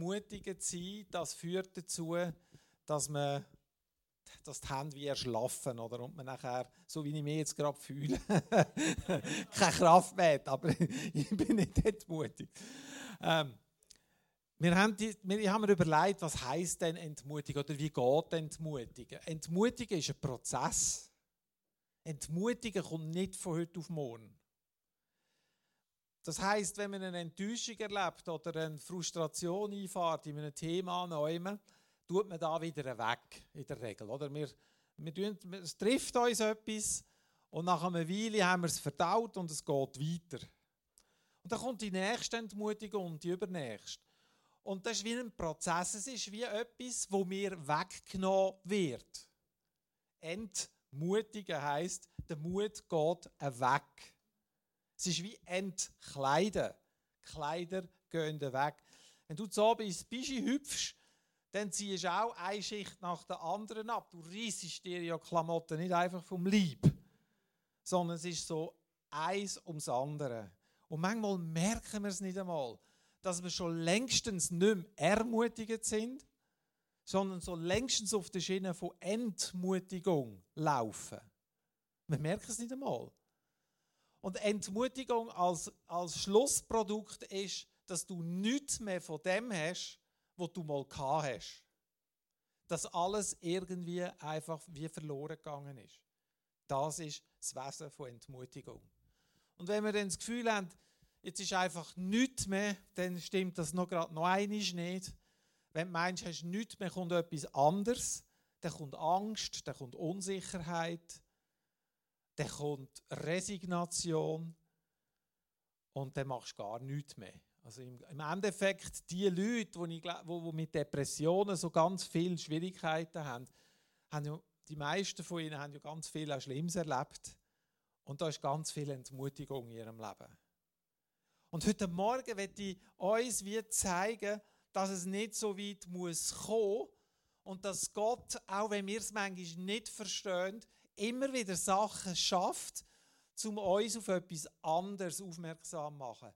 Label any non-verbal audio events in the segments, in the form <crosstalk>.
Mutigend sein, das führt dazu, dass man dass die Hände wie erschlaffen, oder? Und man nachher, so wie ich mich jetzt gerade fühle, <laughs> keine Kraft mehr hat, aber <laughs> ich bin nicht entmutigt. Ähm, wir haben, die, wir haben mir überlegt, was heißt denn Entmutigen oder wie geht Entmutigen? Entmutigen ist ein Prozess. Entmutigen kommt nicht von heute auf morgen. Das heißt, wenn man eine Enttäuschung erlebt oder eine Frustration einfährt in einem Thema annehmen, tut man da wieder weg, in der Regel. Oder? Wir, wir tun, es trifft uns etwas und nach einer Weile haben wir es verdaut und es geht weiter. Und dann kommt die nächste Entmutigung und die übernächste. Und das ist wie ein Prozess, es ist wie etwas, wo mir weggenommen wird. Entmutigen heisst, der Mut geht weg. Es ist wie entkleiden. Kleider gehen weg. Wenn du oben ins Bischi hüpfst, dann ziehst du auch eine Schicht nach der anderen ab. Du reissest dir ja Klamotten nicht einfach vom Leib, sondern es ist so eins ums andere. Und manchmal merken wir es nicht einmal, dass wir schon längstens nicht mehr ermutigend sind, sondern so längstens auf der Schiene von Entmutigung laufen. Wir merken es nicht einmal. Und Entmutigung als, als Schlussprodukt ist, dass du nichts mehr von dem hast, wo du mal gehabt hast. Dass alles irgendwie einfach wie verloren gegangen ist. Das ist das Wesen von Entmutigung. Und wenn wir dann das Gefühl haben, jetzt ist einfach nichts mehr, dann stimmt das noch gerade noch einiges nicht. Wenn du meinst, hast nichts mehr, kommt etwas anderes, dann kommt Angst, dann kommt Unsicherheit, dann kommt Resignation und dann machst du gar nichts mehr. Also im, Endeffekt, die Leute, die, ich, wo, wo mit Depressionen so ganz viele Schwierigkeiten haben, haben ja, die meisten von ihnen haben ja ganz viel Schlimmes erlebt. Und da ist ganz viel Entmutigung in ihrem Leben. Und heute Morgen werde ich uns wie zeigen, dass es nicht so weit muss kommen und dass Gott, auch wenn wir es manchmal nicht verstehen, immer wieder Sachen schafft, um uns auf etwas anderes aufmerksam zu machen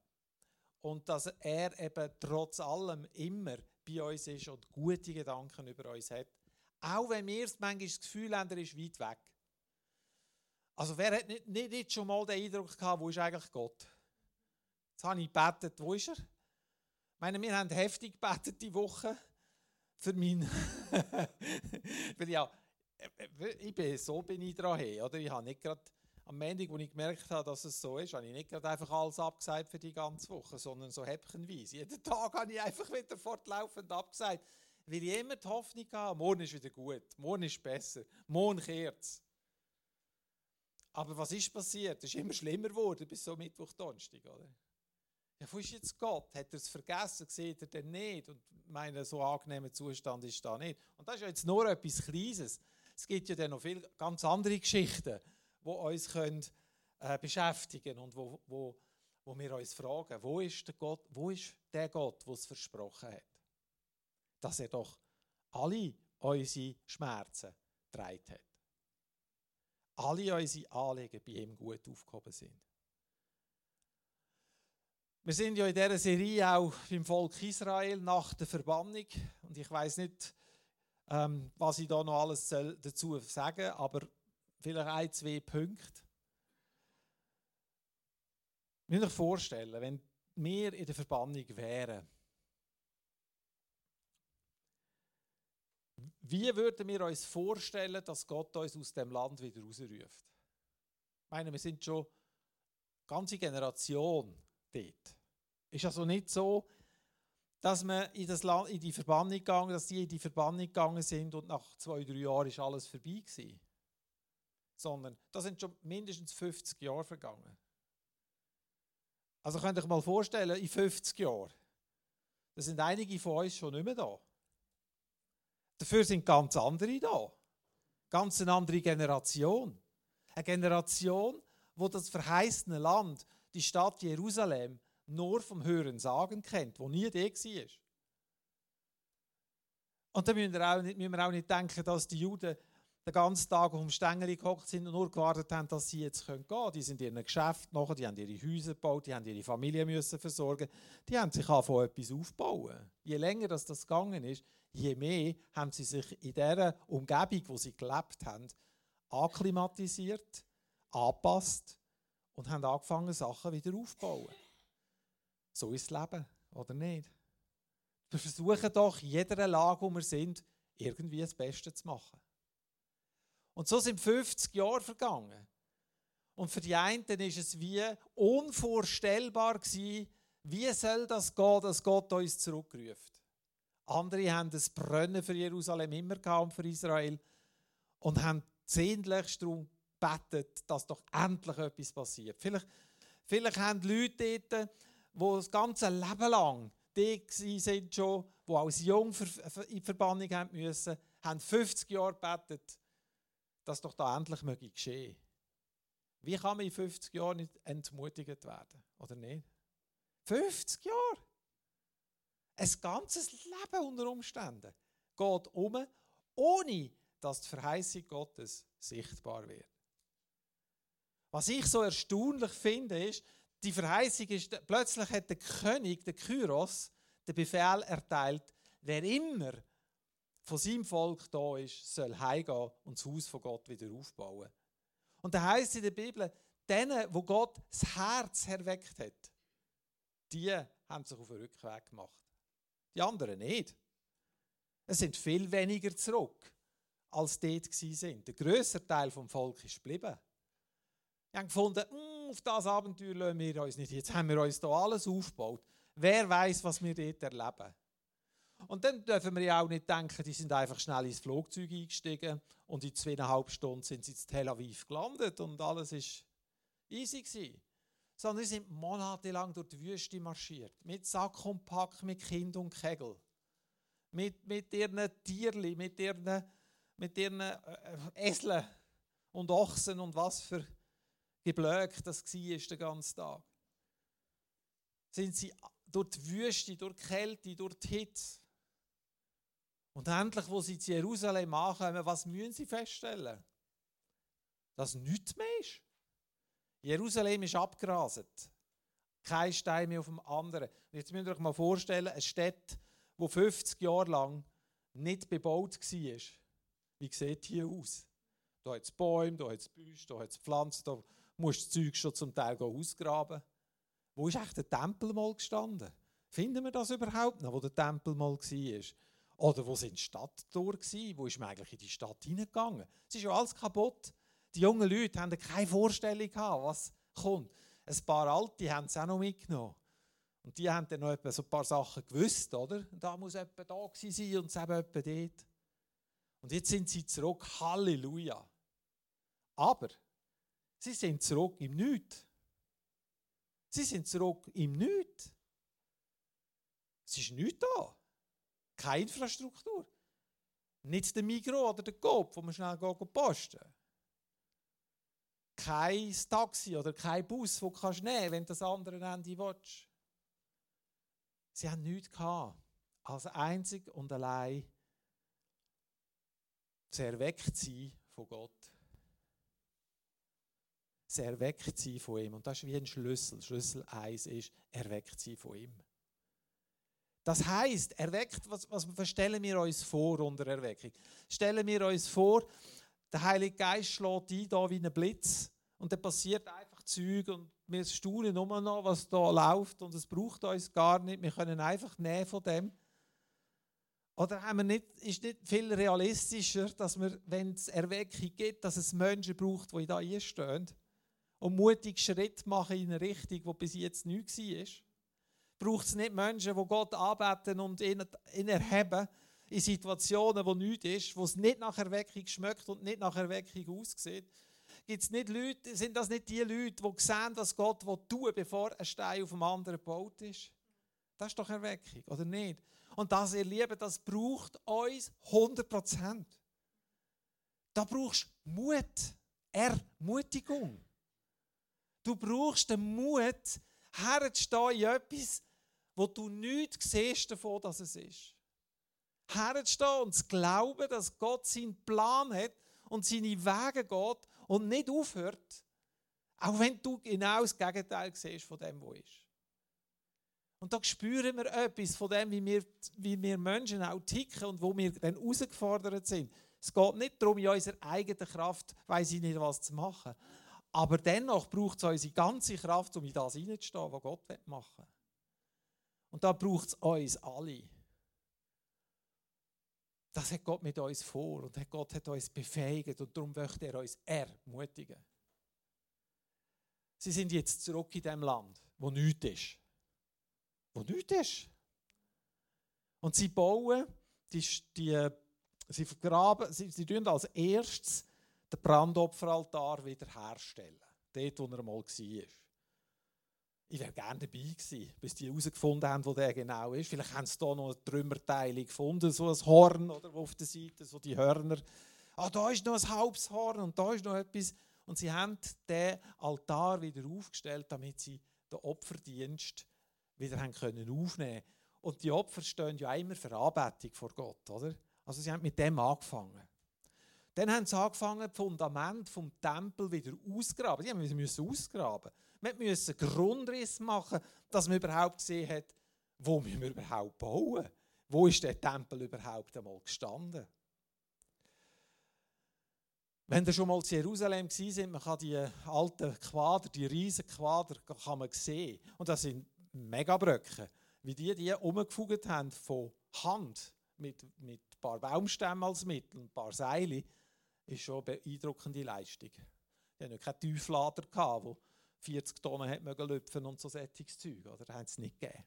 und dass er eben trotz allem immer bei uns ist und gute Gedanken über uns hat. Auch wenn wir manchmal das Gefühl haben, er ist weit weg. Also wer hat nicht, nicht, nicht schon mal den Eindruck gehabt, wo ist eigentlich Gott? Jetzt habe ich gebetet, wo ist er? Ich meine, wir haben heftig gebetet die Woche für mein... Weil <laughs> ja, ich bin, so bin ich dran, oder? Ich habe nicht gerade am Montag, als ich gemerkt habe, dass es so ist, habe ich nicht gerade einfach alles abgesagt für die ganze Woche, sondern so häppchenweise. Jeden Tag habe ich einfach wieder fortlaufend abgesagt, weil ich immer die Hoffnung habe, morgen ist wieder gut, morgen ist besser, morgen kehrt es. Aber was ist passiert? Es ist immer schlimmer geworden bis so Mittwoch, Donnerstag, oder? Ja, wo ist jetzt Gott? Hat er es vergessen? Sieht er denn nicht? Und mein so angenehmer Zustand ist da nicht. Und das ist ja jetzt nur etwas Kleines. Es gibt ja dann noch viele ganz andere Geschichten die uns können, äh, beschäftigen und wo, wo, wo wir uns fragen, wo ist der Gott, wo ist der Gott, der es versprochen hat, dass er doch alle unsere Schmerzen getragen hat. Alle unsere Anliegen bei ihm gut aufgehoben sind. Wir sind ja in dieser Serie auch beim Volk Israel nach der Verbannung. Und ich weiß nicht, ähm, was ich da noch alles dazu sagen soll, aber vielleicht ein, zwei Punkte. Ich muss euch vorstellen, wenn wir in der Verbannung wären, wie würden wir uns vorstellen, dass Gott uns aus dem Land wieder rausruft? Ich meine, wir sind schon eine ganze Generation dort. Ist also nicht so, dass wir in, das Land, in die Verbannung gegangen, dass die in die Verbannung gegangen sind und nach zwei, drei Jahren ist alles vorbei gewesen sondern da sind schon mindestens 50 Jahre vergangen. Also könnt ihr euch mal vorstellen, in 50 Jahren, da sind einige von uns schon nicht mehr da. Dafür sind ganz andere da. Ganz eine andere Generation. Eine Generation, wo das verheißene Land, die Stadt Jerusalem, nur vom Hören sagen kennt, wo nie der war. Und da müssen wir, auch nicht, müssen wir auch nicht denken, dass die Juden den ganzen Tag auf dem Stängel gehockt sind und nur gewartet haben, dass sie jetzt gehen können. Die sind in ihrem Geschäft nachher, die haben ihre Häuser gebaut, die haben ihre Familie müssen versorgen. Die haben sich von etwas aufbauen. Je länger das, das gegangen ist, je mehr haben sie sich in der Umgebung, wo sie gelebt haben, akklimatisiert, angepasst und haben angefangen, Sachen wieder aufzubauen. So ist das Leben, oder nicht? Wir versuchen doch, in jeder Lage, wo wir sind, irgendwie das Beste zu machen. Und so sind 50 Jahre vergangen. Und für die einen ist es wie unvorstellbar wie soll das gehen, dass Gott uns zurückruft. Andere haben das Brennen für Jerusalem immer gehabt und für Israel und haben sehnlichst darum gebetet, dass doch endlich etwas passiert. Vielleicht, vielleicht haben Leute dort, die das ganze Leben lang die sind schon, die als Jung in Verbannung haben müssen, haben 50 Jahre gebetet dass doch da endlich möge geschehen. Wie kann man in 50 Jahren nicht entmutigt werden? Oder nicht? 50 Jahre! Ein ganzes Leben unter Umständen geht um, ohne dass die Verheißung Gottes sichtbar wird. Was ich so erstaunlich finde, ist, die Verheißung ist, plötzlich hat der König, der Kyros, den Befehl erteilt, wer immer von seinem Volk da ist, soll heimgehen und das Haus von Gott wieder aufbauen. Und da heißt in der Bibel, denen, wo Gott das Herz erweckt hat, die haben sich auf den Rückweg gemacht. Die anderen nicht. Es sind viel weniger zurück, als dort sind. Der größere Teil vom Volk ist geblieben. Wir haben gefunden, hm, auf das Abenteuer lassen wir uns nicht. Jetzt haben wir uns hier alles aufgebaut. Wer weiß, was wir dort erleben? Und dann dürfen wir ja auch nicht denken, die sind einfach schnell ins Flugzeug eingestiegen und in zweieinhalb Stunden sind sie in Tel Aviv gelandet und alles ist easy gewesen. Sondern sie sind monatelang durch die Wüste marschiert. Mit Sack und Pack, mit Kind und Kegel. Mit, mit ihren Tierli, mit ihren, mit ihren äh, Eseln und Ochsen und was für Geblöck das war den ganzen Tag. Sind sie durch die Wüste, durch die Kälte, durch die Hitze und endlich, wo sie zu Jerusalem ankommen, was müssen sie feststellen? Dass nichts mehr ist. Jerusalem ist abgerastet. Kein Stein mehr auf dem anderen. Und jetzt müsst ihr euch mal vorstellen, eine Stadt, die 50 Jahre lang nicht bebaut war. Wie sieht hier aus? Da hat es Bäume, da hat es Büsche, da hat es Pflanzen, da musst das Zeug schon zum Teil ausgraben. Wo ist echt der Tempel mal gestanden? Finden wir das überhaupt noch, wo der Tempel mal war? Oder wo sind die Stadttore gsi? Wo ist man eigentlich in die Stadt hineingegangen? Es ist ja alles kaputt. Die jungen Leute haben keine Vorstellung gehabt, was kommt. Ein paar Alte haben es auch noch mitgenommen. Und die haben dann noch so ein paar Sachen gewusst, oder? Da muss jemand da sein und es eben jemand dort. Und jetzt sind sie zurück. Halleluja. Aber sie sind zurück im Nichts. Sie sind zurück im Nichts. Es ist nichts da. Keine Infrastruktur. Nicht der Migro oder der Coop, wo man schnell posten kann. Kein Taxi oder kein Bus, den du nehmen kannst, wenn du das andere Ende willst. Sie haben nichts als einzig und allein zu erweckt sein von Gott. Zu erweckt sein von ihm. Und das ist wie ein Schlüssel. Schlüssel 1 ist, erweckt sein von ihm. Das heißt, erweckt, was, was stellen wir uns vor unter Erweckung? Stellen wir uns vor, der Heilige Geist schlägt ein, da wie ein Blitz, und dann passiert einfach Zeug und wir staunen immer noch, was da läuft und es braucht uns gar nicht. Wir können einfach näher von dem. Oder haben wir nicht, ist nicht viel realistischer, dass wir, wenn es Erweckung gibt, dass es Menschen braucht, die da einstehen und mutig Schritt machen in eine Richtung, die bis jetzt nie war? braucht es nicht Menschen, die Gott anbeten und ihn, ihn erheben in Situationen, wo nichts ist, wo es nicht nach Erweckung schmeckt und nicht nach Erweckung aussieht. Gibt's nicht Leute, sind das nicht die Leute, die sehen, was Gott tun will, bevor ein Stein auf dem anderen gebaut ist? Das ist doch Erweckung, oder nicht? Und das, ihr Lieben, das braucht uns 100% Da brauchst du Mut, Ermutigung. Du brauchst den Mut, herzustehen in etwas, wo du nichts siehst davon, dass es ist. Herzustehen und zu glauben, dass Gott seinen Plan hat und seine Wege geht und nicht aufhört, auch wenn du genau das Gegenteil siehst von dem, was ist. Und da spüren wir etwas von dem, wie wir, wie wir Menschen auch ticken und wo wir dann herausgefordert sind. Es geht nicht darum, in unserer eigenen Kraft, weiß ich nicht, was zu machen. Aber dennoch braucht es unsere ganze Kraft, um in das hineinzustehen, was Gott machen will. Und da braucht es uns alle. Das hat Gott mit uns vor und Gott hat uns befähigt und darum möchte er uns ermutigen. Sie sind jetzt zurück in dem Land, wo nichts ist. Wo nichts ist. Und sie bauen, die, die, sie vergraben, sie, sie tun als erstes den Brandopferaltar wiederherstellen. Dort, wo er mal war. Ich wäre gerne dabei gewesen, bis die herausgefunden haben, wo der genau ist. Vielleicht haben sie da noch eine Trümmerteile gefunden, so ein Horn oder auf der Seite, so die Hörner. Ah, da ist noch ein halbes Horn und da ist noch etwas. Und sie haben den Altar wieder aufgestellt, damit sie den Opferdienst wieder haben können aufnehmen Und die Opfer stehen ja immer für Anbetung vor Gott, oder? Also sie haben mit dem angefangen. Dann haben sie angefangen, das Fundament vom Tempel wieder auszugraben. Die müssen ausgraben. Wir müssen Grundriss machen, dass man überhaupt gesehen hat, wo müssen wir überhaupt bauen. Wo ist der Tempel überhaupt einmal gestanden? Wenn ihr schon mal in Jerusalem sind, man kann die alten Quader, die riesigen Quader, kann man sehen. Und das sind Megabröcke, wie die die umgefugt haben von Hand mit, mit ein paar Baumstämmen als Mittel ein paar Seile, ist schon eine beeindruckende Leistung. Die hatten keinen Tieflader, der 40 Tonnen hat lüpfen und so sättiges Zeug. Oder? Das haben sie nicht gegeben.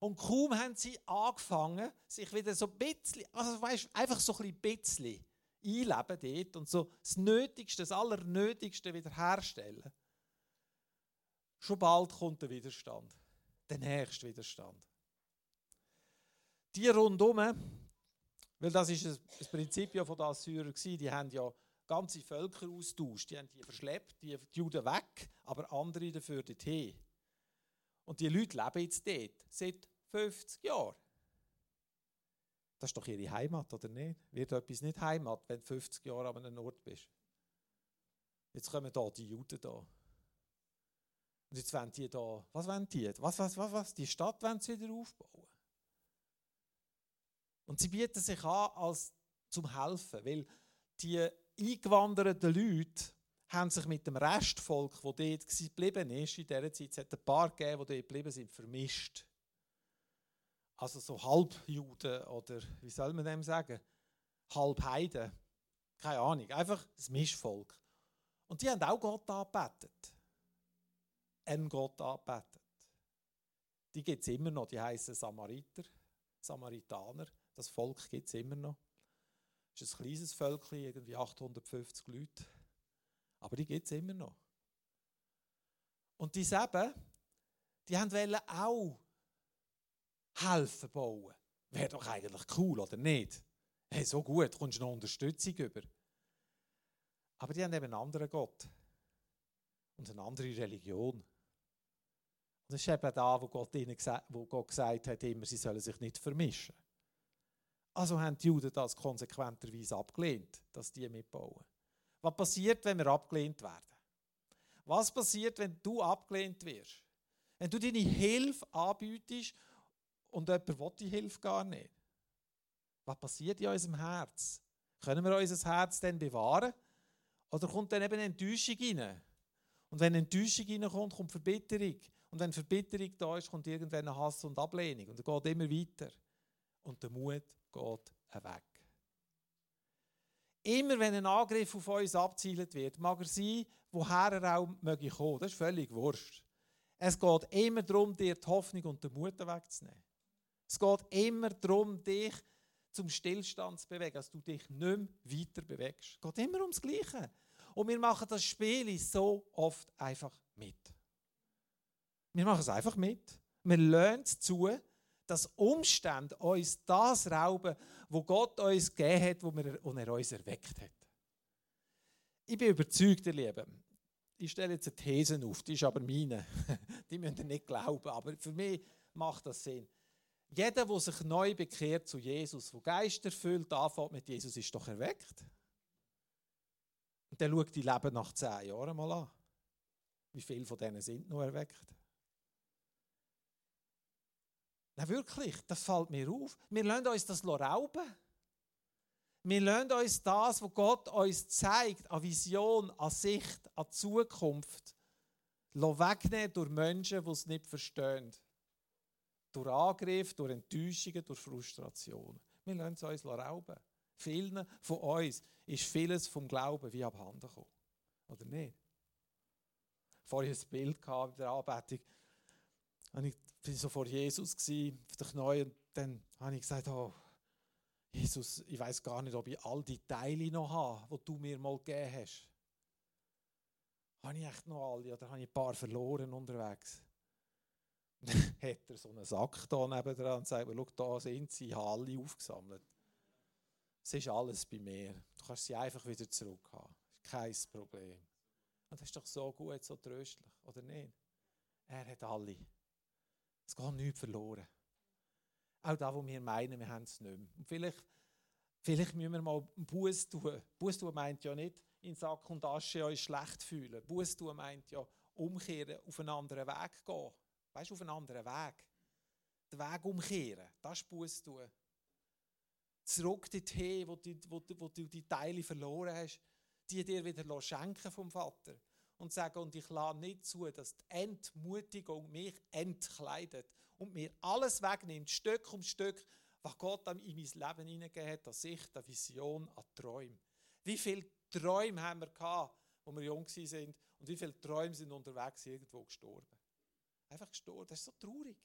Und kaum haben sie angefangen, sich wieder so ein bisschen, also weißt, einfach so ein bisschen einleben dort und so das Nötigste, das Allernötigste wiederherstellen. Schon bald kommt der Widerstand, der nächste Widerstand. Die rundum, weil das ist das Prinzip ja von den Assyrern, die haben ja ganze Völker austauscht, die haben die verschleppt, die, Juden weg, aber andere dafür dorthin. Und die Leute leben jetzt dort seit 50 Jahren. Das ist doch ihre Heimat, oder nicht? Wird etwas nicht Heimat, wenn du 50 Jahre an einem Ort bist? Jetzt kommen da die Juden da. Und jetzt wollen die da, was wollen die? Was, was, was, was? Die Stadt wollen sie wieder aufbauen. Und sie bieten sich an als zum Helfen, weil die eingewanderten Leute haben sich mit dem Restvolk, das dort geblieben ist, in dieser Zeit, es hat ein paar gegeben, die dort geblieben sind, vermischt also so Halbjuden oder wie soll man dem sagen, Halbheiden, keine Ahnung, einfach das Mischvolk. Und die haben auch Gott angebetet. Einen Gott angebetet. Die gibt es immer noch, die heißen Samariter, Samaritaner. Das Volk gibt es immer noch. Das ist ein kleines Völkchen, irgendwie 850 Leute. Aber die gibt es immer noch. Und die Seben, die haben auch helfen bauen. Wäre doch eigentlich cool, oder nicht? Hey, so gut, kommst du noch Unterstützung über. Aber die haben eben einen anderen Gott und eine andere Religion. Und das ist eben da, wo Gott, ihnen wo Gott gesagt hat, immer, sie sollen sich nicht vermischen. Also haben die Juden das konsequenterweise abgelehnt, dass die mitbauen. Was passiert, wenn wir abgelehnt werden? Was passiert, wenn du abgelehnt wirst? Wenn du deine Hilfe anbietest und jemand will die Hilfe gar nicht. Was passiert in unserem Herz? Können wir unser Herz dann bewahren? Oder kommt dann eben Enttäuschung rein? Und wenn Enttäuschung reinkommt, kommt Verbitterung. Und wenn Verbitterung da ist, kommt irgendwann Hass und Ablehnung. Und er geht immer weiter. Und der Mut geht weg. Immer wenn ein Angriff auf uns abzielt wird, mag er sein, woher er auch möge kommen. Das ist völlig wurscht. Es geht immer darum, dir die Hoffnung und den Mut wegzunehmen. Es geht immer darum, dich zum Stillstand zu bewegen, dass du dich nicht mehr weiter bewegst. Es geht immer ums Gleiche. Und wir machen das Spiel so oft einfach mit. Wir machen es einfach mit. Wir lernen zu, dass Umstände uns das rauben, wo Gott uns gegeben hat, wo und er uns erweckt hat. Ich bin überzeugt, ihr Lieben. Ich stelle jetzt eine These auf, die ist aber meine. <laughs> Die müsst ihr nicht glauben, aber für mich macht das Sinn. Jeder, der sich neu bekehrt zu Jesus, der Geist erfüllt anfängt mit Jesus, ist doch erweckt. Und dann schau die Leben nach zehn Jahren mal an. Wie viele von denen sind noch erweckt? Nein, wirklich, das fällt mir auf. Wir lassen uns das rauben. Wir lassen uns das, was Gott uns zeigt, an Vision, an Sicht, an Zukunft, wegnehmen durch Menschen, die es nicht verstehen. Durch Angriffe, durch Enttäuschungen, durch Frustrationen. Wir lassen es uns rauben. Vielen von uns ist vieles vom Glauben wie abhanden gekommen. Oder nicht? Vorher ein Bild gehabt der Anbetung. Ich war so vor Jesus, auf der Knie, und dann habe ich gesagt, oh, Jesus, ich weiß gar nicht, ob ich all die Teile noch habe, die du mir mal gegeben hast. Habe ich echt noch alle oder habe ich ein paar verloren unterwegs? Dann <laughs> hat er so einen Sack da dran und sagt, schau, da sind sie, ich habe alle aufgesammelt. Es ist alles bei mir. Du kannst sie einfach wieder zurück haben. Kein Problem. Und das ist doch so gut, so tröstlich, oder nicht? Er hat alle. Es geht nichts verloren. Auch da, wo wir meinen, wir haben es nicht mehr. Und vielleicht, vielleicht müssen wir mal Buß tun. Buß tun meint ja nicht, in Sack und Asche euch schlecht fühlen. Buß tun meint ja, umkehren, auf einen anderen Weg gehen. Weißt du, auf einen anderen Weg. Den Weg umkehren, das ist Buß tun zurück dorthin, wo du, wo, wo du die Teile verloren hast, die dir wieder schenken vom Vater. Und sagen, und ich lade nicht zu, dass die Entmutigung mich entkleidet und mir alles wegnimmt, Stück um Stück, was Gott in mein Leben hineingegeben hat, an Sicht, an Vision, an Träume. Wie viele Träume haben wir gehabt, als wir jung waren, und wie viele Träume sind unterwegs irgendwo gestorben? Einfach gestorben, das ist so traurig.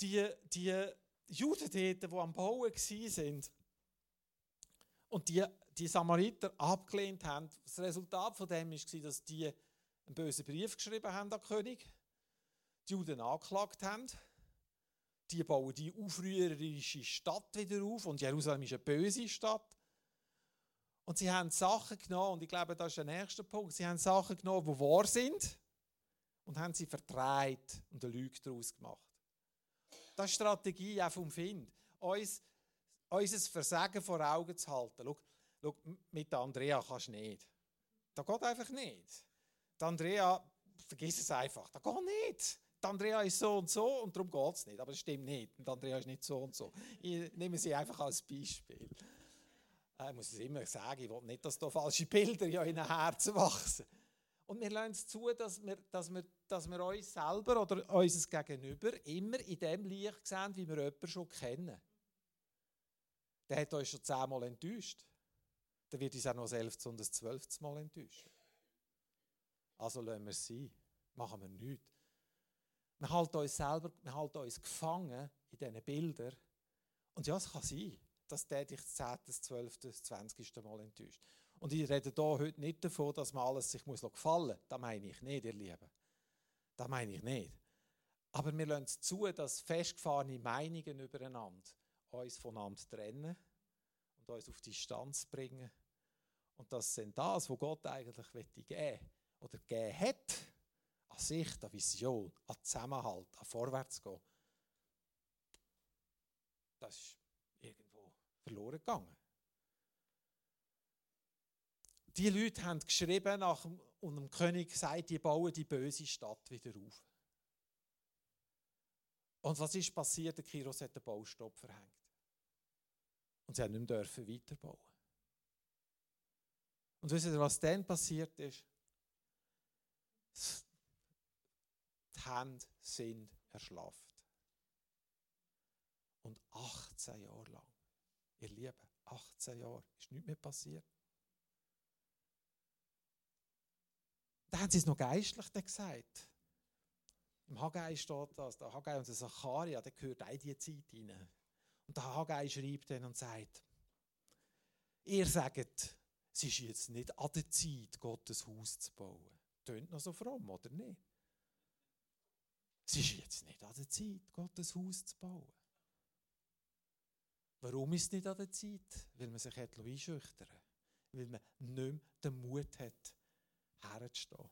Die, die Juden die am Bauen waren und die, die Samariter abgelehnt haben, das Resultat von dem war, dass die einen bösen Brief geschrieben haben an den König, die Juden angeklagt haben, die bauen die aufrührerische Stadt wieder auf und Jerusalem ist eine böse Stadt. Und sie haben Sachen genommen, und ich glaube, das ist der nächste Punkt, sie haben Sachen genommen, die wahr sind und haben sie verdreht und eine Lüge daraus gemacht. Das ist die Strategie auch vom Find. Uns, unser Versagen vor Augen zu halten. Schau, schau, mit Andrea kannst du nicht. Das geht einfach nicht. Die Andrea, vergiss es einfach, das geht nicht. Die Andrea ist so und so und darum geht es nicht. Aber das stimmt nicht. Die Andrea ist nicht so und so. Ich nehme sie einfach als Beispiel. Äh, ich muss es immer sagen, ich will nicht, dass da falsche Bilder in ihren Herzen wachsen. Und wir lassen es zu, dass wir, dass, wir, dass wir uns selber oder unser Gegenüber immer in dem Licht sehen, wie wir jemanden schon kennen. Der hat uns schon zehnmal enttäuscht. Dann wird uns auch noch das elfte und das zwölfte Mal enttäuschen. Also lassen wir es sein. Machen wir nichts. Wir halten uns selber, wir halten uns gefangen in diesen Bildern. Und ja, es kann sein, dass der dich das 10., das 12., das 20. Mal enttäuscht. Und ich rede hier heute nicht davon, dass man alles sich muss gefallen muss. Das meine ich nicht, ihr Lieben. Das meine ich nicht. Aber wir lassen es zu, dass festgefahrene Meinungen übereinander uns voneinander trennen und uns auf Distanz bringen. Und das sind das, was Gott eigentlich geben will oder gegeben hat, an Sicht, an Vision, an Zusammenhalt, an Vorwärtsgehen. Das ist irgendwo verloren gegangen die Leute haben geschrieben nach und dem König gesagt, die bauen die böse Stadt wieder auf. Und was ist passiert? Der Kiros hat den Baustopp verhängt. Und sie haben nicht mehr weiterbauen. Und wisst ihr, was dann passiert ist? Die Hände sind erschlafft. Und 18 Jahre lang, ihr Lieben, 18 Jahre, ist nichts mehr passiert. Da haben sie es noch geistlich gesagt. Im Haggai steht das, der Haggai und der Zacharia, der gehört auch diese Zeit hinein. Und der Haggai schreibt dann und sagt, ihr sagt, es ist jetzt nicht an der Zeit, Gottes Haus zu bauen. Tönt noch so fromm, oder nicht? Es ist jetzt nicht an der Zeit, Gottes Haus zu bauen. Warum ist es nicht an der Zeit? Weil man sich einschüchtern Weil man nicht mehr den Mut hat, herzustehen.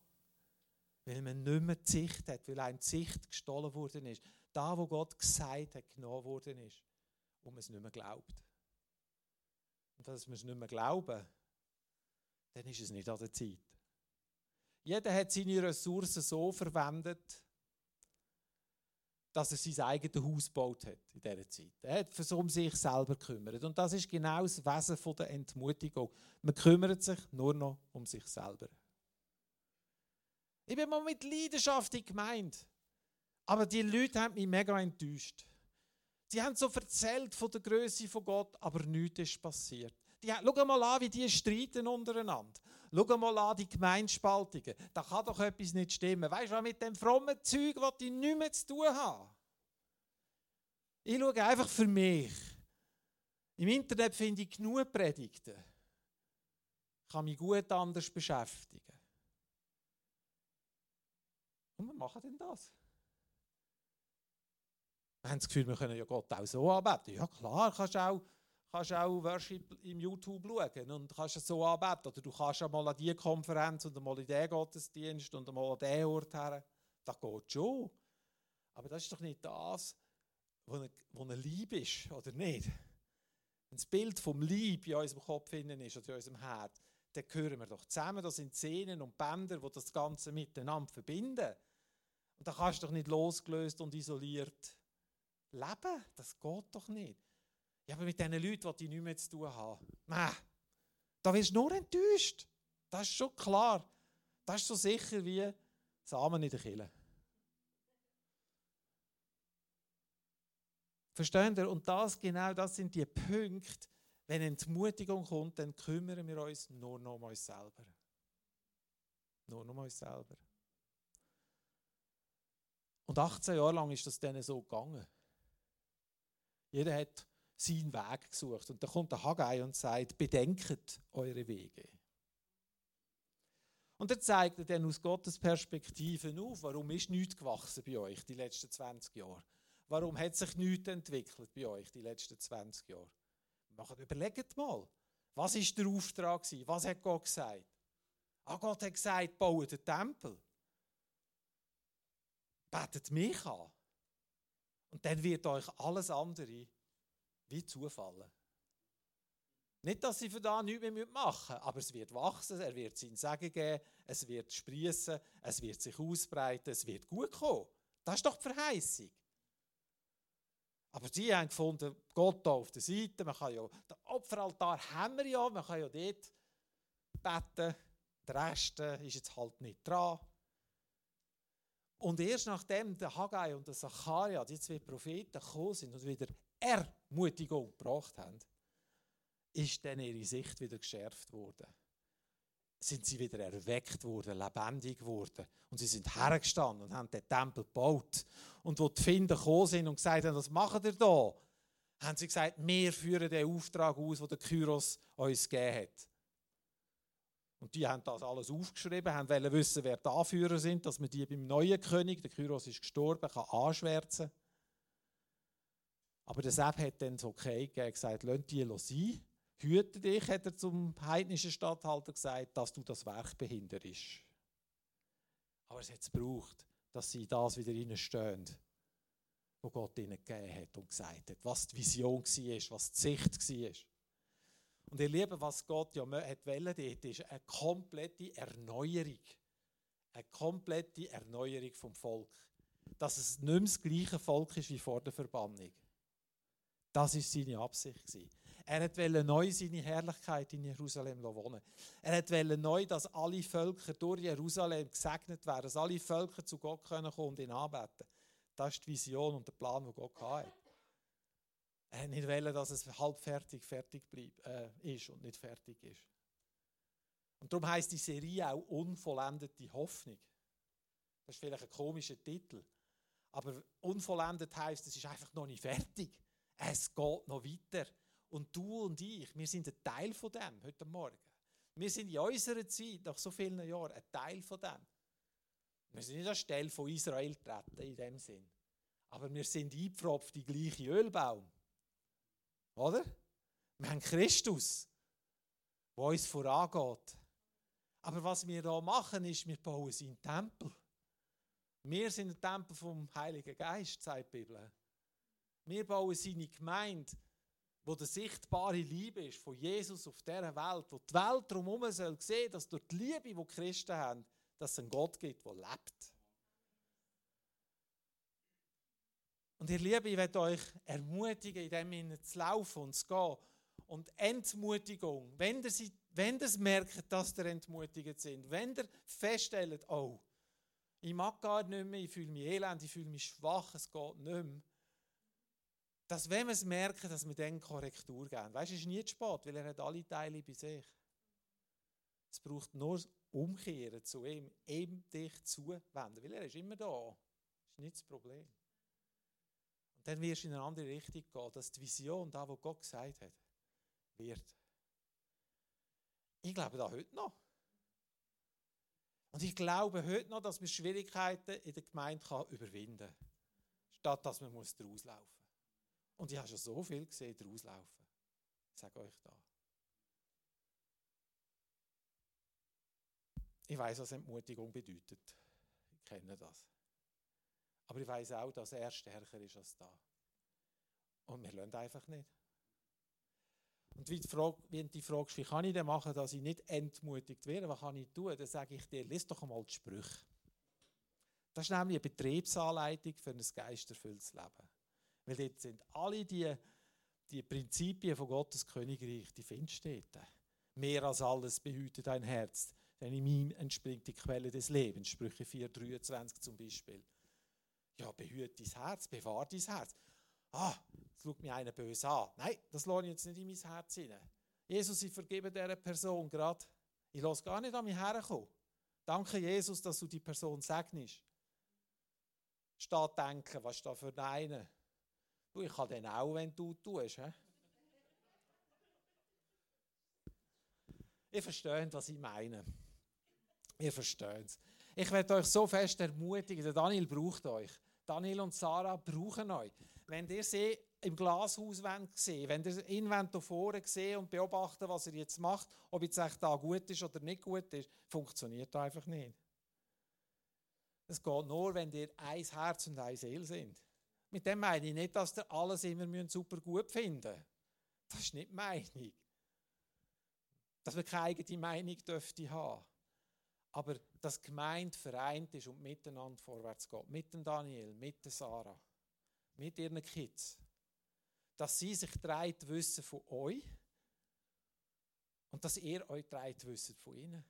Weil man nicht mehr die Sicht hat, weil einem die Sicht gestohlen worden ist. Da, wo Gott gesagt hat, genommen worden ist. Und man es nicht mehr glaubt. und dass wir es nicht mehr glauben, dann ist es nicht an der Zeit. Jeder hat seine Ressourcen so verwendet, dass er sein eigenes Haus gebaut hat in dieser Zeit. Er hat sich um sich selber gekümmert. Und das ist genau das Wesen der Entmutigung. Man kümmert sich nur noch um sich selber. Ich bin mal mit Leidenschaft in Gemeinde. Aber die Leute haben mich mega enttäuscht. Sie haben so erzählt von der Größe von Gott, aber nichts ist passiert. Die, schau mal an, wie die streiten untereinander. Schau mal an, die Gemeinspaltungen. Da kann doch etwas nicht stimmen. Weißt du, mit dem frommen Zeug, was die nicht mehr zu tun haben. Ich schaue einfach für mich. Im Internet finde ich genug Predigten. Ich kann mich gut anders beschäftigen. Und wir machen denn das. Wir haben das Gefühl, wir können ja Gott auch so anbeten. Ja klar, kannst du auch, kannst auch Worship im YouTube schauen und kannst es so anbeten. Oder du kannst auch mal an diese Konferenz und mal in diesen Gottesdienst und mal an diesen Ort her. Das geht schon. Aber das ist doch nicht das, was eine Liebe ist, oder nicht? Wenn das Bild vom Lieb in unserem Kopf ist oder in unserem Herz, dann gehören wir doch zusammen. Das sind Szenen und Bänder, die das Ganze miteinander verbinden. Und da kannst du doch nicht losgelöst und isoliert leben. Das geht doch nicht. Ja, aber mit diesen Leuten, die nichts mehr zu tun haben, Mäh, da wirst du nur enttäuscht. Das ist schon klar. Das ist so sicher wie Samen in der Kille. Versteht ihr? Und das genau, das sind die Punkte, wenn Entmutigung kommt, dann kümmern wir uns nur noch um uns selber. Nur noch um uns selber. Und 18 Jahre lang ist das denen so gegangen. Jeder hat seinen Weg gesucht. Und da kommt der Haggai und sagt, bedenket eure Wege. Und er zeigt dann aus Gottes Perspektive auf, warum ist nichts gewachsen bei euch die letzten 20 Jahre. Warum hat sich nichts entwickelt bei euch die letzten 20 Jahre? überlegt mal, was ist der Auftrag gewesen? Was hat Gott gesagt? Ah, Gott hat gesagt, baut den Tempel. Betet mich an. Und dann wird euch alles andere wie zufallen. Nicht, dass sie für da nichts mehr machen müssen, aber es wird wachsen, er wird seinen Segen geben, es wird sprießen, es wird sich ausbreiten, es wird gut kommen. Das ist doch die Verheißung. Aber sie haben gefunden, Gott da auf der Seite, man kann ja, den Opferaltar haben wir ja, man kann ja dort beten, der Rest ist jetzt halt nicht dran. Und erst nachdem der Haggai und der Zacharia, die zwei Propheten, gekommen sind und wieder Ermutigung gebracht haben, ist dann ihre Sicht wieder geschärft worden. Sind sie wieder erweckt worden, lebendig worden. Und sie sind hergestanden und haben den Tempel gebaut. Und wo die Finder gekommen sind und gesagt haben, was macht ihr da? Haben sie gesagt, wir führen den Auftrag aus, den der Kyros uns gegeben hat. Und die haben das alles aufgeschrieben, haben wollen wissen, wer die Anführer sind, dass man die beim neuen König, der Kyros ist gestorben, kann anschwärzen. Aber der Sepp hat dann das Okay gegeben, gesagt, lass die sein. Hüte dich, hat er zum heidnischen Statthalter gesagt, dass du das Werk behinderst. Aber es hat es gebraucht, dass sie das wieder reinstehen, wo Gott ihnen gegeben hat und gesagt hat, was die Vision war, was die Sicht war. Und ihr Lieben, was Gott ja hat wollen, dort ist eine komplette Erneuerung. Eine komplette Erneuerung vom Volk. Dass es nicht mehr das gleiche Volk ist wie vor der Verbannung. Das war seine Absicht. Er wollte neu seine Herrlichkeit in Jerusalem wohnen. Er wollte neu, dass alle Völker durch Jerusalem gesegnet werden, dass alle Völker zu Gott kommen und ihn anbeten. Das ist die Vision und der Plan, den Gott hatte. Er nicht wollen, dass es halb fertig äh, ist und nicht fertig ist. Und darum heißt die Serie auch Unvollendete Hoffnung. Das ist vielleicht ein komischer Titel. Aber unvollendet heißt, es ist einfach noch nicht fertig. Es geht noch weiter. Und du und ich, wir sind ein Teil von dem heute Morgen. Wir sind in unserer Zeit, nach so vielen Jahren, ein Teil von dem. Wir sind nicht an Stelle von Israel treten in dem Sinn. Aber wir sind eingepfropft in den gleichen Ölbaum. Oder? Wir haben Christus, der uns vorangeht. Aber was wir hier machen, ist, wir bauen seinen Tempel. Wir sind ein Tempel vom Heiligen Geist, sagt die Bibel. Wir bauen seine Gemeinde. wo der sichtbare Liebe ist von Jesus auf dieser Welt, wo die Welt drumherum soll sehen, dass durch die Liebe, die Christen haben, dass es einen Gott gibt, der lebt. Und ihr Liebe, ich werde euch ermutigen, in dem Sinne zu laufen und zu gehen. Und Entmutigung, wenn ihr, sie, wenn ihr merkt, dass ihr entmutigt sind, wenn ihr feststellt, oh, ich mag gar nicht mehr, ich fühle mich elend, ich fühle mich schwach, es geht nicht mehr. Dass, wenn wir es merken, dass wir dann Korrektur geben. Weißt du, es ist nie zu spät, weil er hat alle Teile bei sich. Es braucht nur das Umkehren zu ihm, ihm dich zuwenden, weil er ist immer da. Das ist nicht das Problem. Und dann wirst du in eine andere Richtung gehen, dass die Vision, da, wo Gott gesagt hat, wird. Ich glaube da heute noch. Und ich glaube heute noch, dass man Schwierigkeiten in der Gemeinde kann überwinden kann, statt dass man muss daraus laufen Und ich habe schon so viel gesehen, daraus laufen. Ich sage euch da. Ich weiß, was Entmutigung bedeutet. Ich kenne das. Aber ich weiß auch, dass er stärker ist als da. Und wir lernen einfach nicht. Und wie, die Frage, wie die Frage ist, wie kann ich denn machen, dass ich nicht entmutigt werde, was kann ich tun? Dann sage ich dir, lies doch einmal die Sprüche. Das ist nämlich eine Betriebsanleitung für ein geisterfülltes Leben. Weil dort sind alle die, die Prinzipien von Gottes Königreich, die findest. Mehr als alles behütet dein Herz, denn in ihm entspringt die Quelle des Lebens. Sprüche 4,23 zum Beispiel. Ja, behüte dein Herz, bewahre dein Herz ah, jetzt schaut mich einer böse an. Nein, das lasse ich jetzt nicht in mein Herz hinein. Jesus, ich vergebe dieser Person gerade. Ich lasse gar nicht an mich herkommen. Danke, Jesus, dass du die Person segnest. Statt denken, was ist da für einen? Du, ich kann den auch, wenn du tust. He? Ihr versteht, was ich meine. Ihr versteht. Ich werde euch so fest ermutigen, der Daniel braucht euch. Daniel und Sarah brauchen euch wenn ihr sie im Glashaus sehen wenn ihr ihn hier vorne sehen und beobachten, was er jetzt macht, ob jetzt echt da gut ist oder nicht gut ist, funktioniert einfach nicht. Es geht nur, wenn ihr ein Herz und eine Seele sind. Mit dem meine ich nicht, dass ihr alles immer super gut finden müsst. Das ist nicht Meinung. Dass wir keine eigene Meinung dürfte haben. Aber dass die Gemeinde vereint ist und miteinander vorwärts geht. Mit dem Daniel, mit der Sarah mit ihren Kids, dass sie sich dreht wissen von euch und dass ihr euch dreht wisst von ihnen.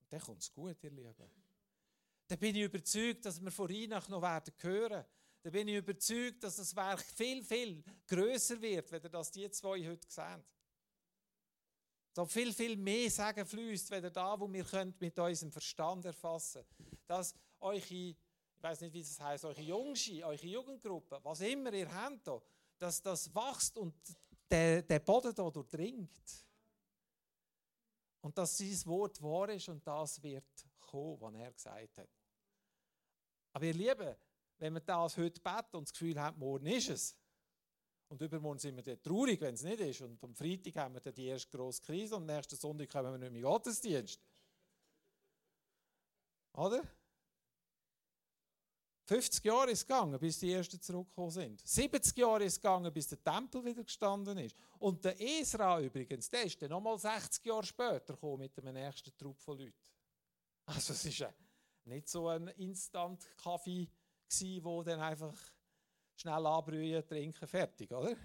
Und dann kommt es gut, ihr Lieben. Dann bin ich überzeugt, dass wir von Reinach noch werden hören. Dann bin ich überzeugt, dass das Werk viel, viel größer wird, wenn das die zwei heute sehen. Da viel, viel mehr Sagen fließt, wenn da, wo wir könnt mit unserem Verstand erfassen Dass eure ich weiß nicht, wie das heißt, eure Jungschi, eure Jugendgruppe, was immer ihr habt, dass das wächst und der, der Boden da durchdringt. Und dass sein Wort wahr ist und das wird kommen, was er gesagt hat. Aber ihr Lieben, wenn wir das heute beten und das Gefühl haben, morgen ist es, und übermorgen sind wir dann traurig, wenn es nicht ist, und am Freitag haben wir dann die erste grosse Krise und am nächsten Sonntag kommen wir nicht mehr in den Gottesdienst. Oder? 50 Jahre ist es gegangen, bis die Ersten zurückgekommen sind. 70 Jahre ist es gegangen, bis der Tempel wieder gestanden ist. Und der Esra übrigens, der ist dann nochmal 60 Jahre später gekommen mit dem nächsten Trupp von Leuten. Also es war nicht so ein Instant-Kaffee, wo dann einfach schnell anbrühen, trinken, fertig, oder?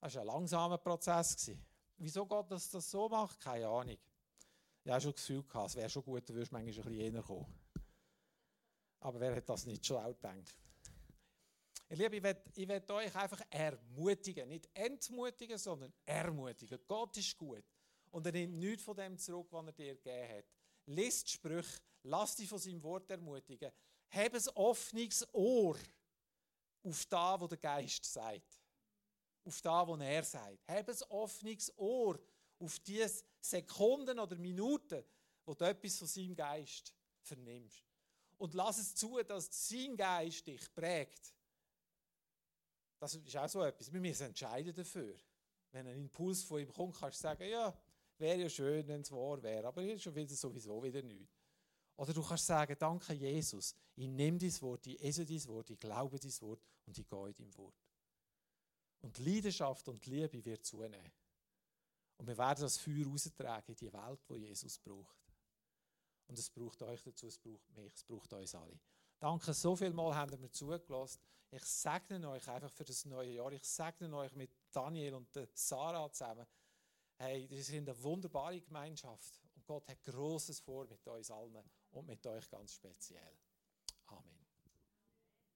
Das war ein langsamer Prozess. Wieso Gott das, das so macht, keine Ahnung. Ich habe schon das Gefühl gehabt, es wäre schon gut, du würdest manchmal ein bisschen eher kommen. Aber wer hat das nicht schon auch gedacht? Ihr Lieben, ich will, ich euch einfach ermutigen. Nicht entmutigen, sondern ermutigen. Gott ist gut. Und er nimmt nichts von dem zurück, was er dir gegeben hat. Die Sprüche, lass dich von seinem Wort ermutigen. Hab ein offenes Ohr auf das, was der Geist sagt. Auf das, was er sagt. Hab ein offenes Ohr auf die Sekunden oder Minuten, wo du etwas von seinem Geist vernimmst und lass es zu, dass sein Geist dich prägt. Das ist auch so etwas. Wir müssen entscheiden dafür. Wenn ein Impuls von ihm kommt, kannst du sagen, ja, wäre ja schön, wenn es wahr wäre, aber ist schon wieder sowieso wieder nichts. Oder du kannst sagen, danke Jesus, ich nehme dein Wort, ich esse dein Wort, ich glaube dein Wort und ich gehe in dein Wort. Und die Leidenschaft und die Liebe wird zunehmen. Und wir werden das Feuer raustragen in die Welt, wo Jesus braucht. Und es braucht euch dazu, es braucht mich, es braucht uns alle. Danke, so viel Mal habt ihr mir zugelassen. Ich segne euch einfach für das neue Jahr. Ich segne euch mit Daniel und Sarah zusammen. Hey, das sind eine wunderbare Gemeinschaft. Und Gott hat Großes vor mit uns allen und mit euch ganz speziell.